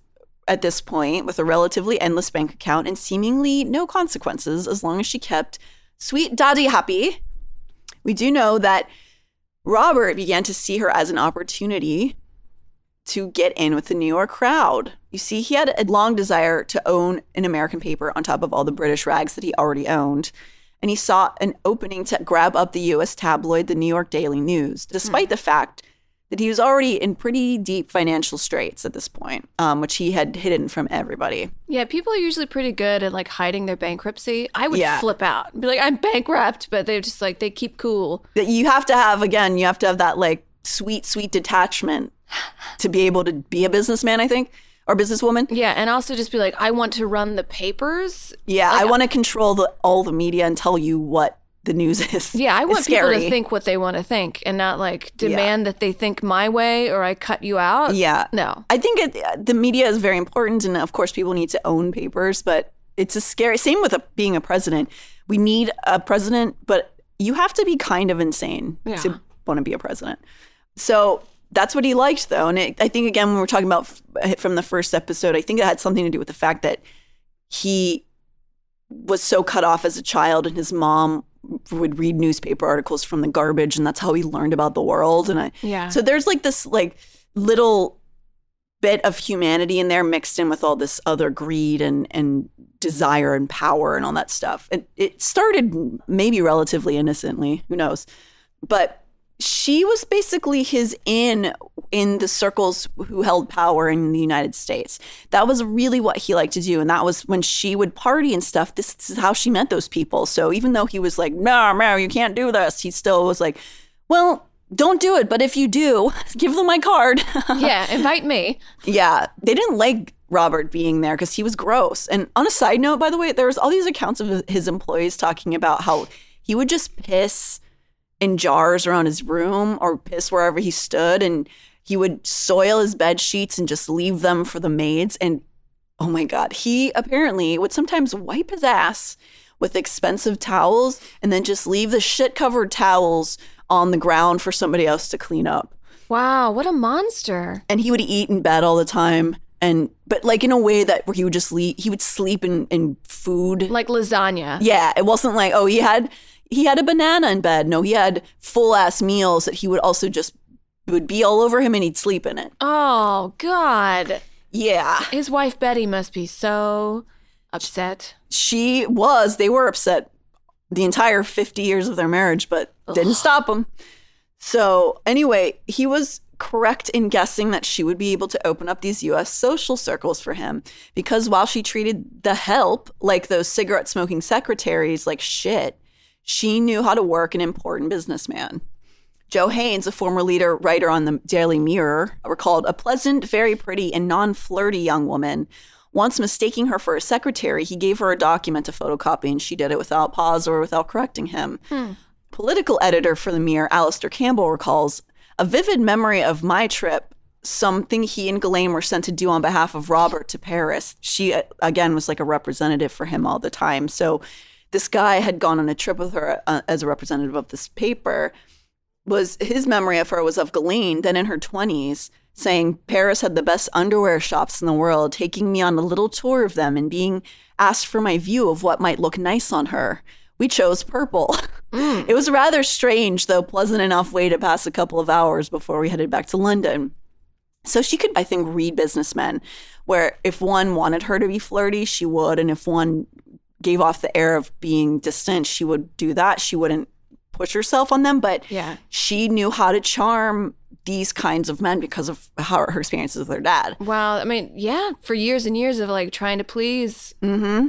at this point with a relatively endless bank account and seemingly no consequences as long as she kept sweet daddy happy. We do know that Robert began to see her as an opportunity to get in with the New York crowd. You see, he had a long desire to own an American paper on top of all the British rags that he already owned. And he saw an opening to grab up the US tabloid, the New York Daily News, despite the fact that he was already in pretty deep financial straits at this point, um, which he had hidden from everybody. Yeah, people are usually pretty good at like hiding their bankruptcy. I would Yeah. flip out and be like, I'm bankrupt, but they're just like, they keep cool. That you have to have, again, you have to have that like sweet, sweet detachment to be able to be a businessman, I think, or businesswoman. Yeah, and also just be like, I want to run the papers. Yeah, Like, I want to control the, all the media and tell you what the news is. Yeah, I want people to think what they want to think and not like demand that they think my way or I cut you out. Yeah. No. I think it, the media is very important, and of course, people need to own papers. But it's a scary. Same with a, being a president. We need a president, but you have to be kind of insane Yeah. to want to be a president. So that's what he liked, though. And it, I think again, when we're talking about f- eh, from the first episode, I think it had something to do with the fact that he was so cut off as a child, and his mom would read newspaper articles from the garbage, and that's how he learned about the world. And I, Yeah. so there's like this like little bit of humanity in there mixed in with all this other greed and and desire and power and all that stuff. It it started maybe relatively innocently, who knows. But she was basically his in in the circles who held power in the United States. That was really what he liked to do. And that was when she would party and stuff. This is how she met those people. So even though he was like, no, no, you can't do this, he still was like, well, don't do it. But if you do, give them my card. yeah, invite me. Yeah, they didn't like Robert being there because he was gross. And on a side note, by the way, there was all these accounts of his employees talking about how he would just piss in jars around his room or piss wherever he stood, and he would soil his bed sheets and just leave them for the maids. And oh my god, he apparently would sometimes wipe his ass with expensive towels and then just leave the shit covered towels on the ground for somebody else to clean up Wow, what a monster. and he would eat in bed all the time and but like in a way that where he would just sleep he would sleep in, in food Like lasagna. yeah it wasn't like oh he had he had a banana in bed. No he had full ass meals that he would also just would be all over him and he'd sleep in it. Oh, God. yeah. His wife Betty must be so upset. she was. They were upset the entire 50 years of their marriage but didn't stop him so anyway he was correct in guessing that she would be able to open up these US social circles for him because while she treated the help like those cigarette smoking secretaries like shit she knew how to work an important businessman Joe Haines, a former leader writer on the Daily Mirror, recalled a pleasant, very pretty, and non flirty young woman. Once mistaking her for a secretary, he gave her a document to photocopy, and she did it without pause or without correcting him. Political editor for the Mirror, Alastair Campbell, recalls a vivid memory of my trip something he and Ghislaine were sent to do on behalf of Robert to Paris. She, uh, again, was like a representative for him all the time. So this guy had gone on a trip with her uh, as a representative of this paper. Was his memory of her was of Ghislaine, then in her 20s, saying Paris had the best underwear shops in the world, taking me on a little tour of them and being asked for my view of what might look nice on her. We chose purple. Mm. It was a rather strange, though pleasant enough way to pass a couple of hours before we headed back to London. So she could, I think, read businessmen, where if one wanted her to be flirty, she would. And if one gave off the air of being distant, she would do that. She wouldn't push herself on them, but yeah. she knew how to charm these kinds of men because of how her experiences with her dad. Wow. I mean, yeah, for years and years of like trying to please. Mm-hmm.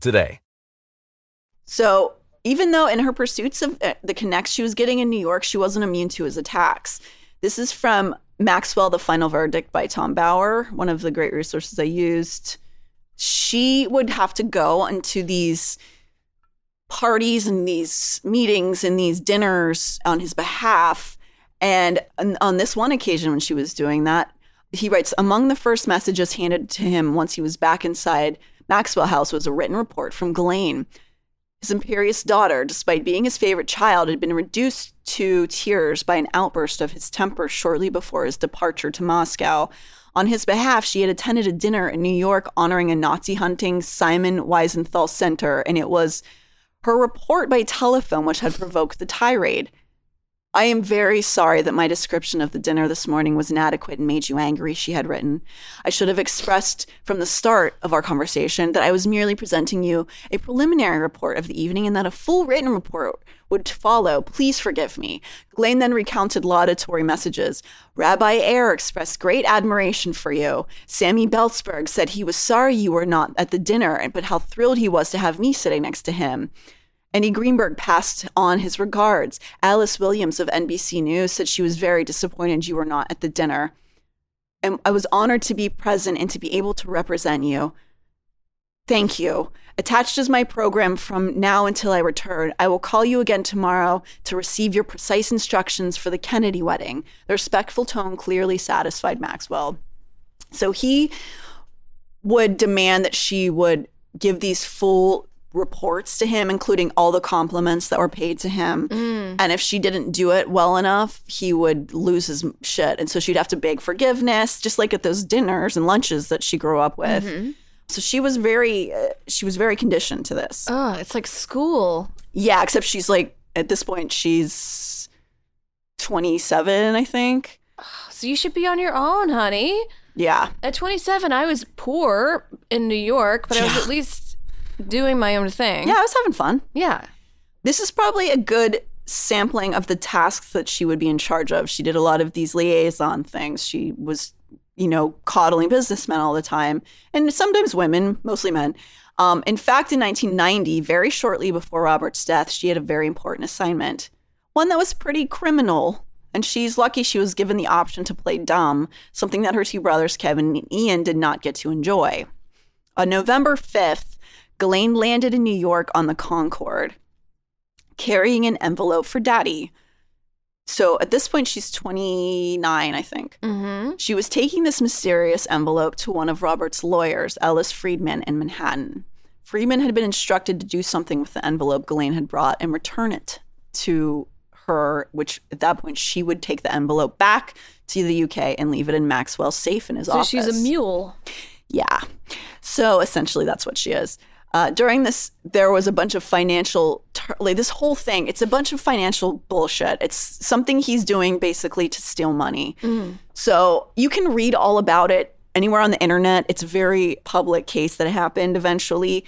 today. So even though in her pursuits of uh, the connects she was getting in New York, she wasn't immune to his attacks. This is from Maxwell, The Final Verdict by Tom Bower, one of the great resources I used. She would have to go into these parties and these meetings and these dinners on his behalf. And on this one occasion, when she was doing that, he writes Among the first messages handed to him once he was back inside Maxwell House was a written report from Ghislaine. His imperious daughter, despite being his favorite child, had been reduced to tears by an outburst of his temper shortly before his departure to Moscow. On his behalf, she had attended a dinner in New York honoring a Nazi hunting Simon Wiesenthal center, and it was her report by telephone which had provoked the tirade. I am very sorry that my description of the dinner this morning was inadequate and made you angry, she had written. I should have expressed from the start of our conversation that I was merely presenting you a preliminary report of the evening and that a full written report would follow. Please forgive me. Ghislaine then recounted laudatory messages. Rabbi Hier expressed great admiration for you. Sammy Belzberg said he was sorry you were not at the dinner, but how thrilled he was to have me sitting next to him. Andy Greenberg passed on his regards. Alice Williams of NBC News said she was very disappointed you were not at the dinner. And I was honored to be present and to be able to represent you. Thank you. Attached is my program from now until I return. I will call you again tomorrow to receive your precise instructions for the Kennedy wedding. The respectful tone clearly satisfied Maxwell. So he would demand that she would give these full reports to him, including all the compliments that were paid to him. Mm. And if she didn't do it well enough, he would lose his shit. And so she'd have to beg forgiveness, just like at those dinners and lunches that she grew up with. Mm-hmm. So she was very, uh, she was very conditioned to this. Oh, it's like school. Yeah, except she's like, at this point, she's 27, I think. So you should be on your own, honey. Yeah. At 27, I was poor in New York, but. I was at least doing my own thing. Yeah, I was having fun. Yeah. This is probably a good sampling of the tasks that she would be in charge of. She did a lot of these liaison things. She was, you know, coddling businessmen all the time, and sometimes women, mostly men. Um, in fact, in 1990, very shortly before Robert's death, she had a very important assignment, one that was pretty criminal. And she's lucky she was given the option to play dumb, something that her two brothers, Kevin and Ian, did not get to enjoy. On November 5th, Ghislaine landed in New York on the Concorde, carrying an envelope for daddy. So at this point, she's 29, I think. Mm-hmm. She was taking this mysterious envelope to one of Robert's lawyers, Ellis Freedman, in Manhattan. Freedman had been instructed to do something with the envelope Ghislaine had brought and return it to her, which at that point she would take the envelope back to the UK and leave it in Maxwell's safe in his so office. So she's a mule. Yeah. So essentially, that's what she is. Uh, during this, there was a bunch of financial, like this whole thing, it's a bunch of financial bullshit. It's something he's doing basically to steal money. Mm. So you can read all about it anywhere on the internet. It's a very public case that happened eventually.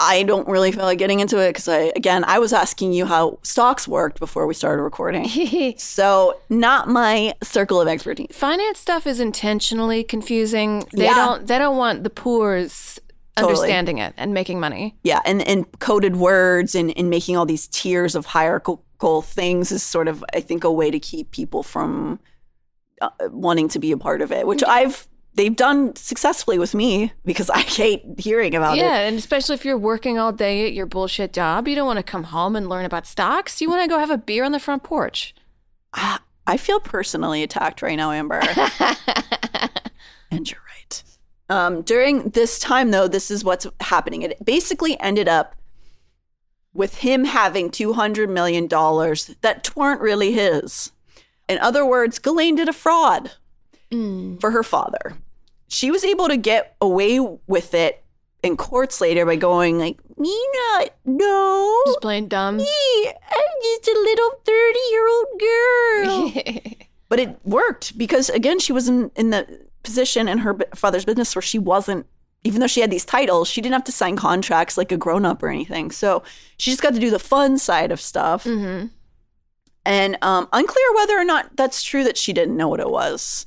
I don't really feel like getting into it because I, again, I was asking you how stocks worked before we started recording. so, not my circle of expertise. Finance stuff is intentionally confusing. They Yeah. don't they don't want the poor's Totally. understanding it and making money. Yeah, and, and coded words and, and making all these tiers of hierarchical things is sort of, I think, a way to keep people from uh, wanting to be a part of it, which I've, they've done successfully with me because I hate hearing about it. Yeah, and especially if you're working all day at your bullshit job, you don't want to come home and learn about stocks. You want to go have a beer on the front porch. I feel personally attacked right now, Amber. and you're. Um, during this time, though, this is what's happening. It basically ended up with him having $200 million that weren't really his. In other words, Ghislaine did a fraud for her father. She was able to get away with it in courts later by going like, me not, no. Just playing dumb. me. I'm just a little 30 year old girl. but it worked because, again, she was in, in the position in her father's business where she wasn't, even though she had these titles, she didn't have to sign contracts like a grown up or anything. So she just got to do the fun side of stuff. And um, unclear whether or not that's true that she didn't know what it was.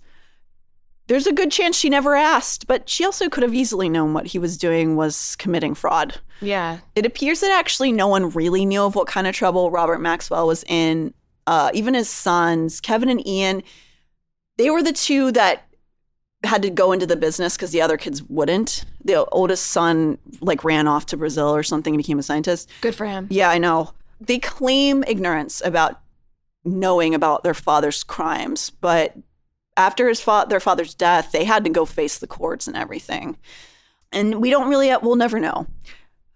There's a good chance she never asked, but she also could have easily known what he was doing was committing fraud. yeah. It appears that actually no one really knew of what kind of trouble Robert Maxwell was in. Uh, even his sons, Kevin and Ian, they were the two that had to go into the business because the other kids wouldn't. The oldest son like ran off to Brazil or something and became a scientist. Good for him. Yeah, I know. They claim ignorance about knowing about their father's crimes, but after his fa- their father's death, they had to go face the courts and everything. And we don't really, we'll never know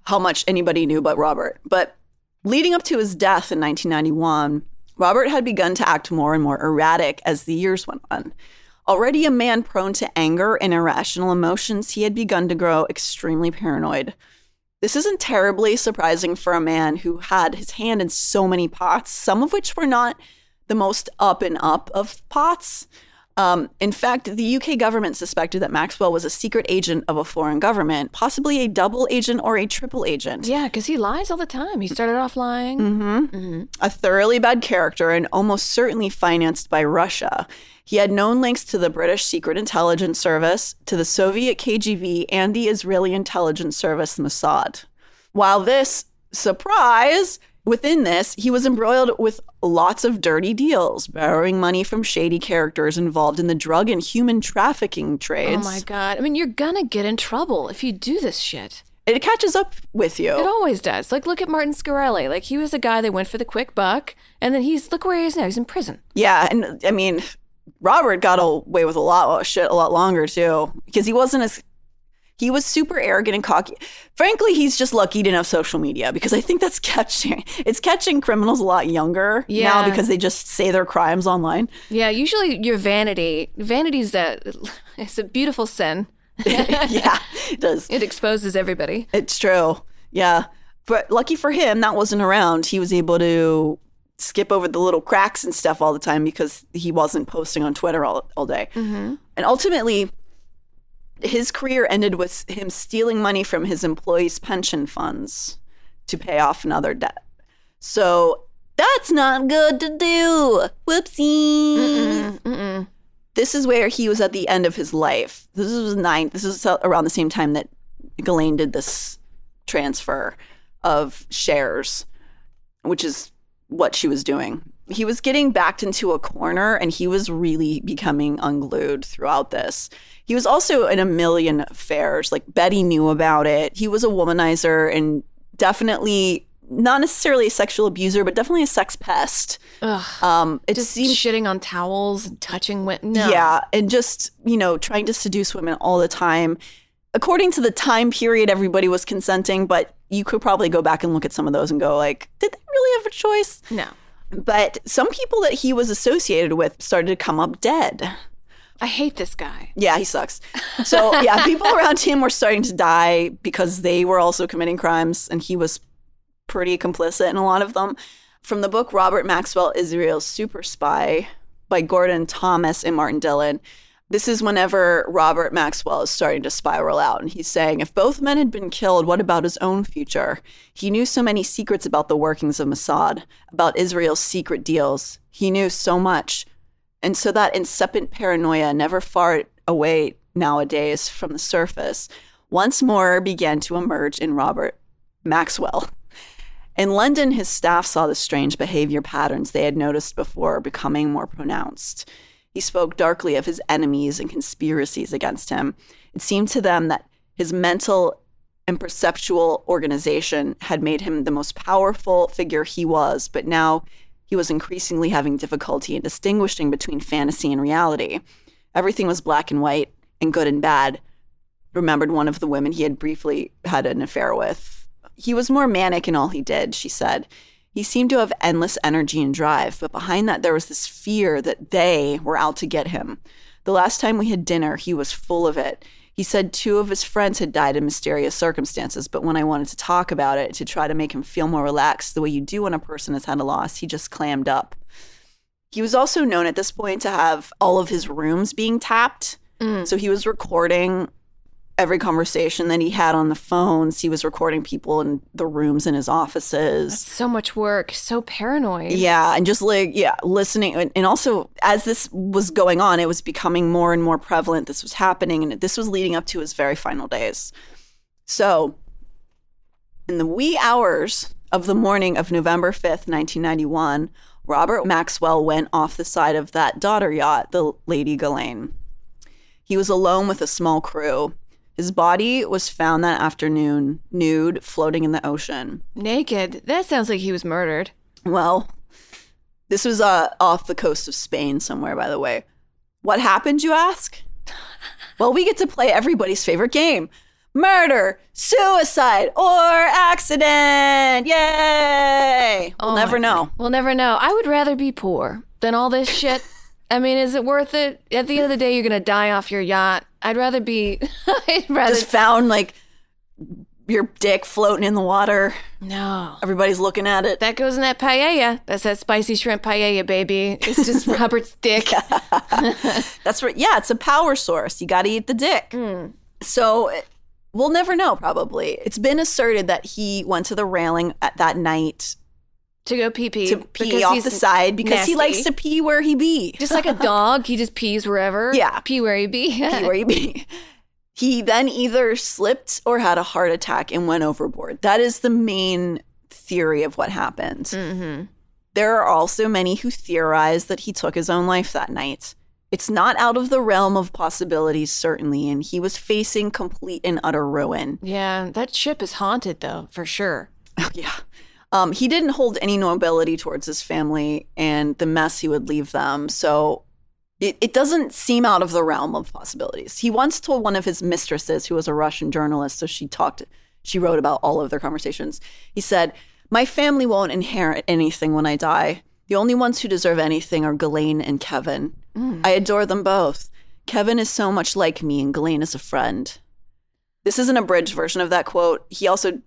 how much anybody knew but Robert. But leading up to his death in 1991, Robert had begun to act more and more erratic as the years went on. Already a man prone to anger and irrational emotions, he had begun to grow extremely paranoid. This isn't terribly surprising for a man who had his hand in so many pots, some of which were not the most up and up of pots. Um, in fact, the UK government suspected that Maxwell was a secret agent of a foreign government, possibly a double agent or a triple agent. Yeah, because he lies all the time. He started off lying. Mm-hmm. A thoroughly bad character and almost certainly financed by Russia. He had known links to the British Secret Intelligence Service, to the Soviet KGB, and the Israeli intelligence service Mossad. While this, surprise, within this, he was embroiled with lots of dirty deals, borrowing money from shady characters involved in the drug and human trafficking trades. Oh my God. I mean, you're going to get in trouble if you do this shit. It catches up with you. It always does. Like, look at Martin Shkreli. Like, he was a guy that went for the quick buck, and then he's, look where he is now. He's in prison. Yeah, and I mean, Robert got away with a lot of shit a lot longer too, because he wasn't as he was super arrogant and cocky. Frankly, he's just lucky he didn't have social media because I think that's catching it's catching criminals a lot younger now because they just say their crimes online. Yeah, usually your vanity, vanity's a, it's a beautiful sin. yeah, it does. It exposes everybody. It's true. Yeah. But lucky for him, that wasn't around. He was able to skip over the little cracks and stuff all the time because he wasn't posting on Twitter all, all day. Mm-hmm. And ultimately, his career ended with him stealing money from his employees' pension funds to pay off another debt. So that's not good to do. Whoopsie. This is where he was at the end of his life. This was nine. This is around the same time that Ghislaine did this transfer of shares, which is what she was doing. He was getting backed into a corner and he was really becoming unglued throughout this. He was also in a million affairs. Like Betty knew about it. He was a womanizer and definitely not necessarily a sexual abuser, but definitely a sex pest. Ugh. Um, it Just seems shitting on towels touching women. No. yeah, and just, you know, trying to seduce women all the time. According to the time period, everybody was consenting, but you could probably go back and look at some of those and go like, did they really have a choice? No. But some people that he was associated with started to come up dead. I hate this guy. Yeah, he sucks. So, yeah, people around him were starting to die because they were also committing crimes and he was pretty complicit in a lot of them. From the book Robert Maxwell Israel's Super Spy by Gordon Thomas and Martin Dillon, This is whenever Robert Maxwell is starting to spiral out, and he's saying, if both men had been killed, what about his own future? He knew so many secrets about the workings of Mossad, about Israel's secret deals. He knew so much. And so that incipient paranoia, never far away nowadays from the surface, once more began to emerge in Robert Maxwell. In London, his staff saw the strange behavior patterns they had noticed before becoming more pronounced. He spoke darkly of his enemies and conspiracies against him. It seemed to them that his mental and perceptual organization had made him the most powerful figure he was, but now he was increasingly having difficulty in distinguishing between fantasy and reality. Everything was black and white and good and bad. Remembered one of the women he had briefly had an affair with. He was more manic in all he did, she said. He seemed to have endless energy and drive, but behind that, there was this fear that they were out to get him. The last time we had dinner, he was full of it. He said two of his friends had died in mysterious circumstances, but when I wanted to talk about it to try to make him feel more relaxed, the way you do when a person has had a loss, he just clammed up. He was also known at this point to have all of his rooms being tapped. Mm. So he was recording every conversation that he had on the phones. He was recording people in the rooms in his offices. So much work, so paranoid. Yeah, and just like yeah, listening and- and also as this was going on, it was becoming more and more prevalent. This was happening and this was leading up to his very final days. So, in the wee hours of the morning of November 5th, 1991, Robert Maxwell went off the side of that daughter yacht, the Lady Ghislaine. He was alone with a small crew. His body was found that afternoon, nude, floating in the ocean. Naked. That sounds like he was murdered. Well, this was uh, off the coast of Spain somewhere, by the way. What happened, you ask? well, we get to play everybody's favorite game murder, suicide, or accident. Yay! We'll Oh never know. God. We'll never know. I would rather be poor than all this shit. I mean, is it worth it? At the end of the day, you're gonna die off your yacht. I'd rather be. I'd rather. Just found like your dick floating in the water. no. Everybody's looking at it. That goes in that paella. That's that spicy shrimp paella, baby. It's just Robert's dick. That's right. Yeah, it's a power source. You got to eat the dick. So eh, we'll never know, probably. It's been asserted that he went to the railing at that night to go pee pee. to pee off the side because he likes to pee where he be. Just like a dog, he just pees wherever. Yeah. Pee where he be. pee where he be. He then either slipped or had a heart attack and went overboard. That is the main theory of what happened. mm-hmm. There are also many who theorize that he took his own life that night. It's not out of the realm of possibilities, certainly, and he was facing complete and utter ruin. Yeah, that ship is haunted though, for sure. Oh, yeah. Um, he didn't hold any nobility towards his family and the mess he would leave them. So it, it doesn't seem out of the realm of possibilities. He once told one of his mistresses, who was a Russian journalist, so she talked, she wrote about all of their conversations. He said, My family won't inherit anything when I die. The only ones who deserve anything are Ghislaine and Kevin. I adore them both. Kevin is so much like me, and Ghislaine is a friend. This is an abridged version of that quote. He also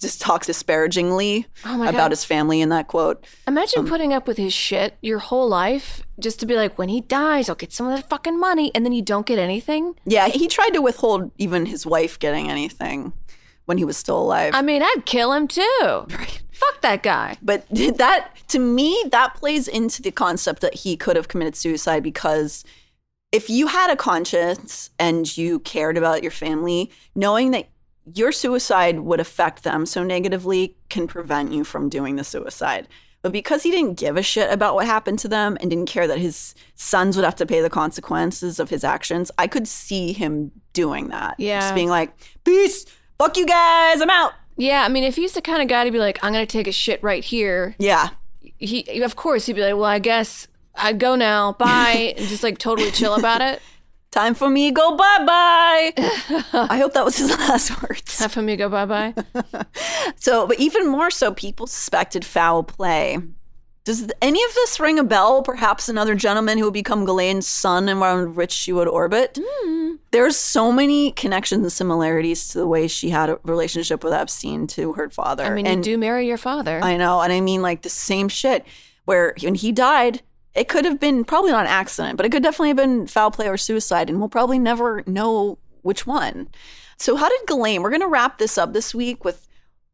just talks disparagingly Oh about God. his family in that quote. Imagine Um, putting up with his shit your whole life just to be like, when he dies, I'll get some of that fucking money, and then you don't get anything. Yeah, he tried to withhold even his wife getting anything when he was still alive. I mean, I'd kill him too. Fuck that guy. but that, to me, that plays into the concept that he could have committed suicide because if you had a conscience and you cared about your family, knowing that your suicide would affect them so negatively can prevent you from doing the suicide. But because he didn't give a shit about what happened to them and didn't care that his sons would have to pay the consequences of his actions, I could see him doing that. Yeah. Just being like, peace, fuck you guys, I'm out. Yeah, I mean, if he's the kind of guy to be like, I'm gonna take a shit right here, Yeah. he of course he'd be like, well, I guess I'd go now, bye, and just like totally chill about it. Time for me to go bye bye. I hope that was his last words. Time Have him go bye bye. So, but even more so, people suspected foul play. Does any of this ring a bell? Perhaps another gentleman who would become Ghislaine's sun and around which she would orbit? Hmm. There's so many connections and similarities to the way she had a relationship with Epstein to her father. I mean, and you do marry your father. I know. And I mean, like the same shit where when he died, it could have been probably not an accident, but it could definitely have been foul play or suicide, and we'll probably never know which one. So, how did Ghislaine? We're going to wrap this up this week with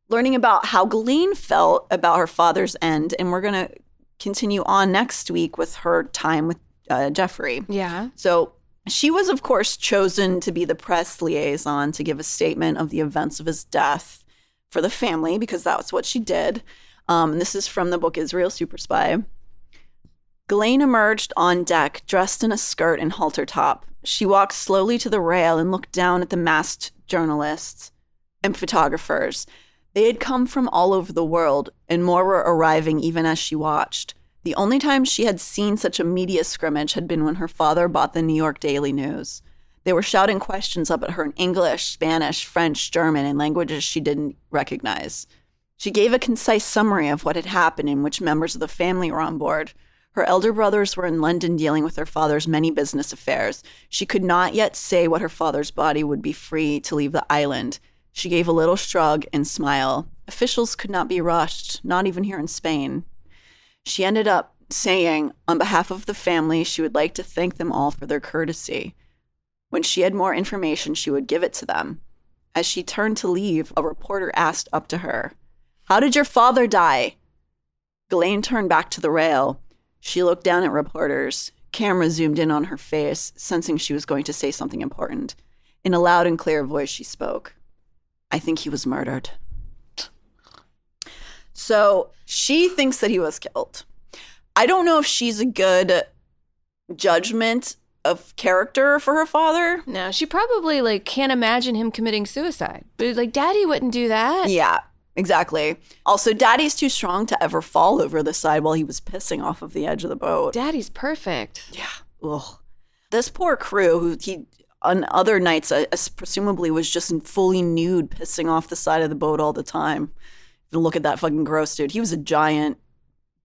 learning about how Ghislaine felt about her father's end, and we're going to continue on next week with her time with uh, Jeffrey. Yeah. So, she was, of course, chosen to be the press liaison to give a statement of the events of his death for the family because that's what she did. Um, this is from the book Israel Super Spy. Ghislaine emerged on deck dressed in a skirt and halter top. She walked slowly to the rail and looked down at the masked journalists and photographers. They had come from all over the world, and more were arriving even as she watched. The only time she had seen such a media scrimmage had been when her father bought the New York Daily News. They were shouting questions up at her in English, Spanish, French, German, and languages she didn't recognize. She gave a concise summary of what had happened and which members of the family were on board. Her elder brothers were in London dealing with her father's many business affairs. She could not yet say what her father's body would be free to leave the island. She gave a little shrug and smile. Officials could not be rushed, not even here in Spain. She ended up saying, on behalf of the family, she would like to thank them all for their courtesy. When she had more information, she would give it to them. As she turned to leave, a reporter asked up to her, How did your father die? Ghislaine turned back to the rail. She looked down at reporters. Camera zoomed in on her face, sensing she was going to say something important. In a loud and clear voice, she spoke. I think he was murdered. So she thinks that he was killed. I don't know if she's a good judgment of character for her father. No, she probably like can't imagine him committing suicide. But like daddy wouldn't do that. Yeah, exactly. Also, daddy's too strong to ever fall over the side while he was pissing off of the edge of the boat. Daddy's perfect. Yeah. Ugh. This poor crew who he on other nights uh, presumably was just fully nude pissing off the side of the boat all the time. Look at that fucking gross dude. He was a giant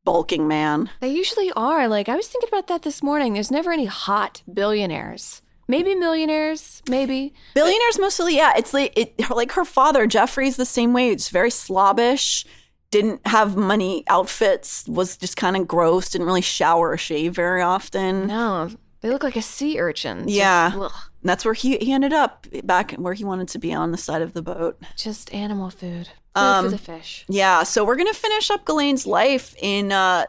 bulking man. They usually are. Like I was thinking about that this morning. There's never any hot billionaires. Maybe millionaires, maybe. Billionaires mostly, yeah. It's like it like her father, Jeffrey's the same way. It's very slobbish, didn't have money outfits, was just kind of gross, didn't really shower or shave very often. No. They look like a sea urchin. Yeah. Just, That's where he, he ended up back where he wanted to be on the side of the boat. Just animal food. Um, for the fish. Yeah, so we're gonna finish up Ghislaine's life in uh,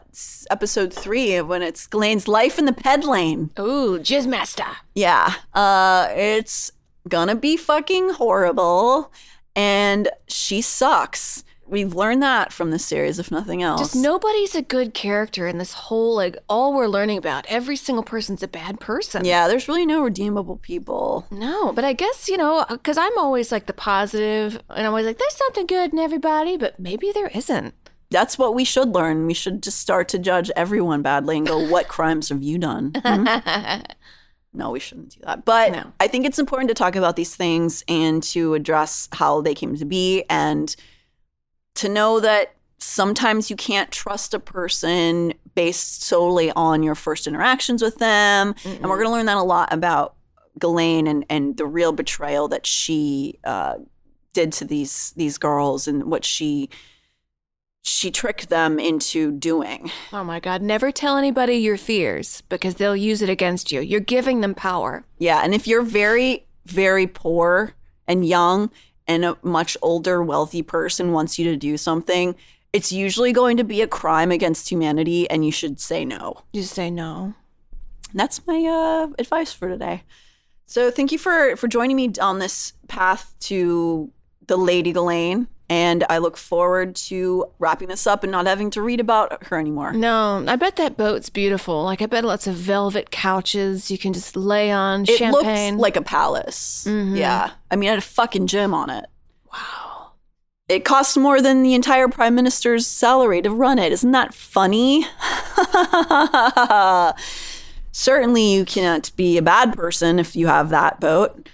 episode three when it's Ghislaine's life in the ped lane. Ooh, Jizzmaster. Yeah, uh, it's gonna be fucking horrible, and she sucks. We've learned that from this series, if nothing else. Just nobody's a good character in this whole like all we're learning about. Every single person's a bad person. Yeah, there's really no redeemable people. No, but I guess, you know, because I'm always like the positive, and I'm always like, there's something good in everybody, but maybe there isn't. That's what we should learn. We should just start to judge everyone badly and go, "What crimes have you done?" Hmm? No, we shouldn't do that. But No. I think it's important to talk about these things and to address how they came to be and to know that sometimes you can't trust a person based solely on your first interactions with them. And we're going to learn that a lot about Ghislaine and, and the real betrayal that she uh, did to these these girls and what she she tricked them into doing. Oh my God, never tell anybody your fears because they'll use it against you. You're giving them power. Yeah, and if you're very, very poor and young, and a much older, wealthy person wants you to do something, it's usually going to be a crime against humanity, and you should say no. You say no. That's my uh, advice for today. So thank you for for joining me on this path to the Lady Ghislaine, and I look forward to wrapping this up and not having to read about her anymore. No, I bet that boat's beautiful. Like, I bet lots of velvet couches you can just lay on, It champagne. looks like a palace. Mm-hmm. Yeah. I mean, it had a fucking gym on it. wow. It costs more than the entire prime minister's salary to run it. Isn't that funny? Certainly, you can't be a bad person if you have that boat.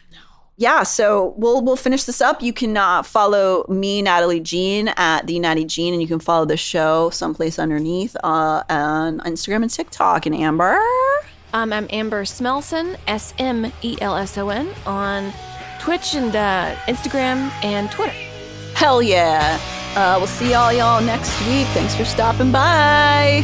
Yeah, so we'll we'll finish this up. You can uh, follow me, Natalie Jean, at the Natty Jean, and you can follow the show someplace underneath uh, on Instagram and TikTok. And Amber, Um, I'm Amber Smelson, S M E L S O N, on Twitch and uh, Instagram and Twitter. hell yeah! Uh, we'll see all y'all next week. Thanks for stopping by.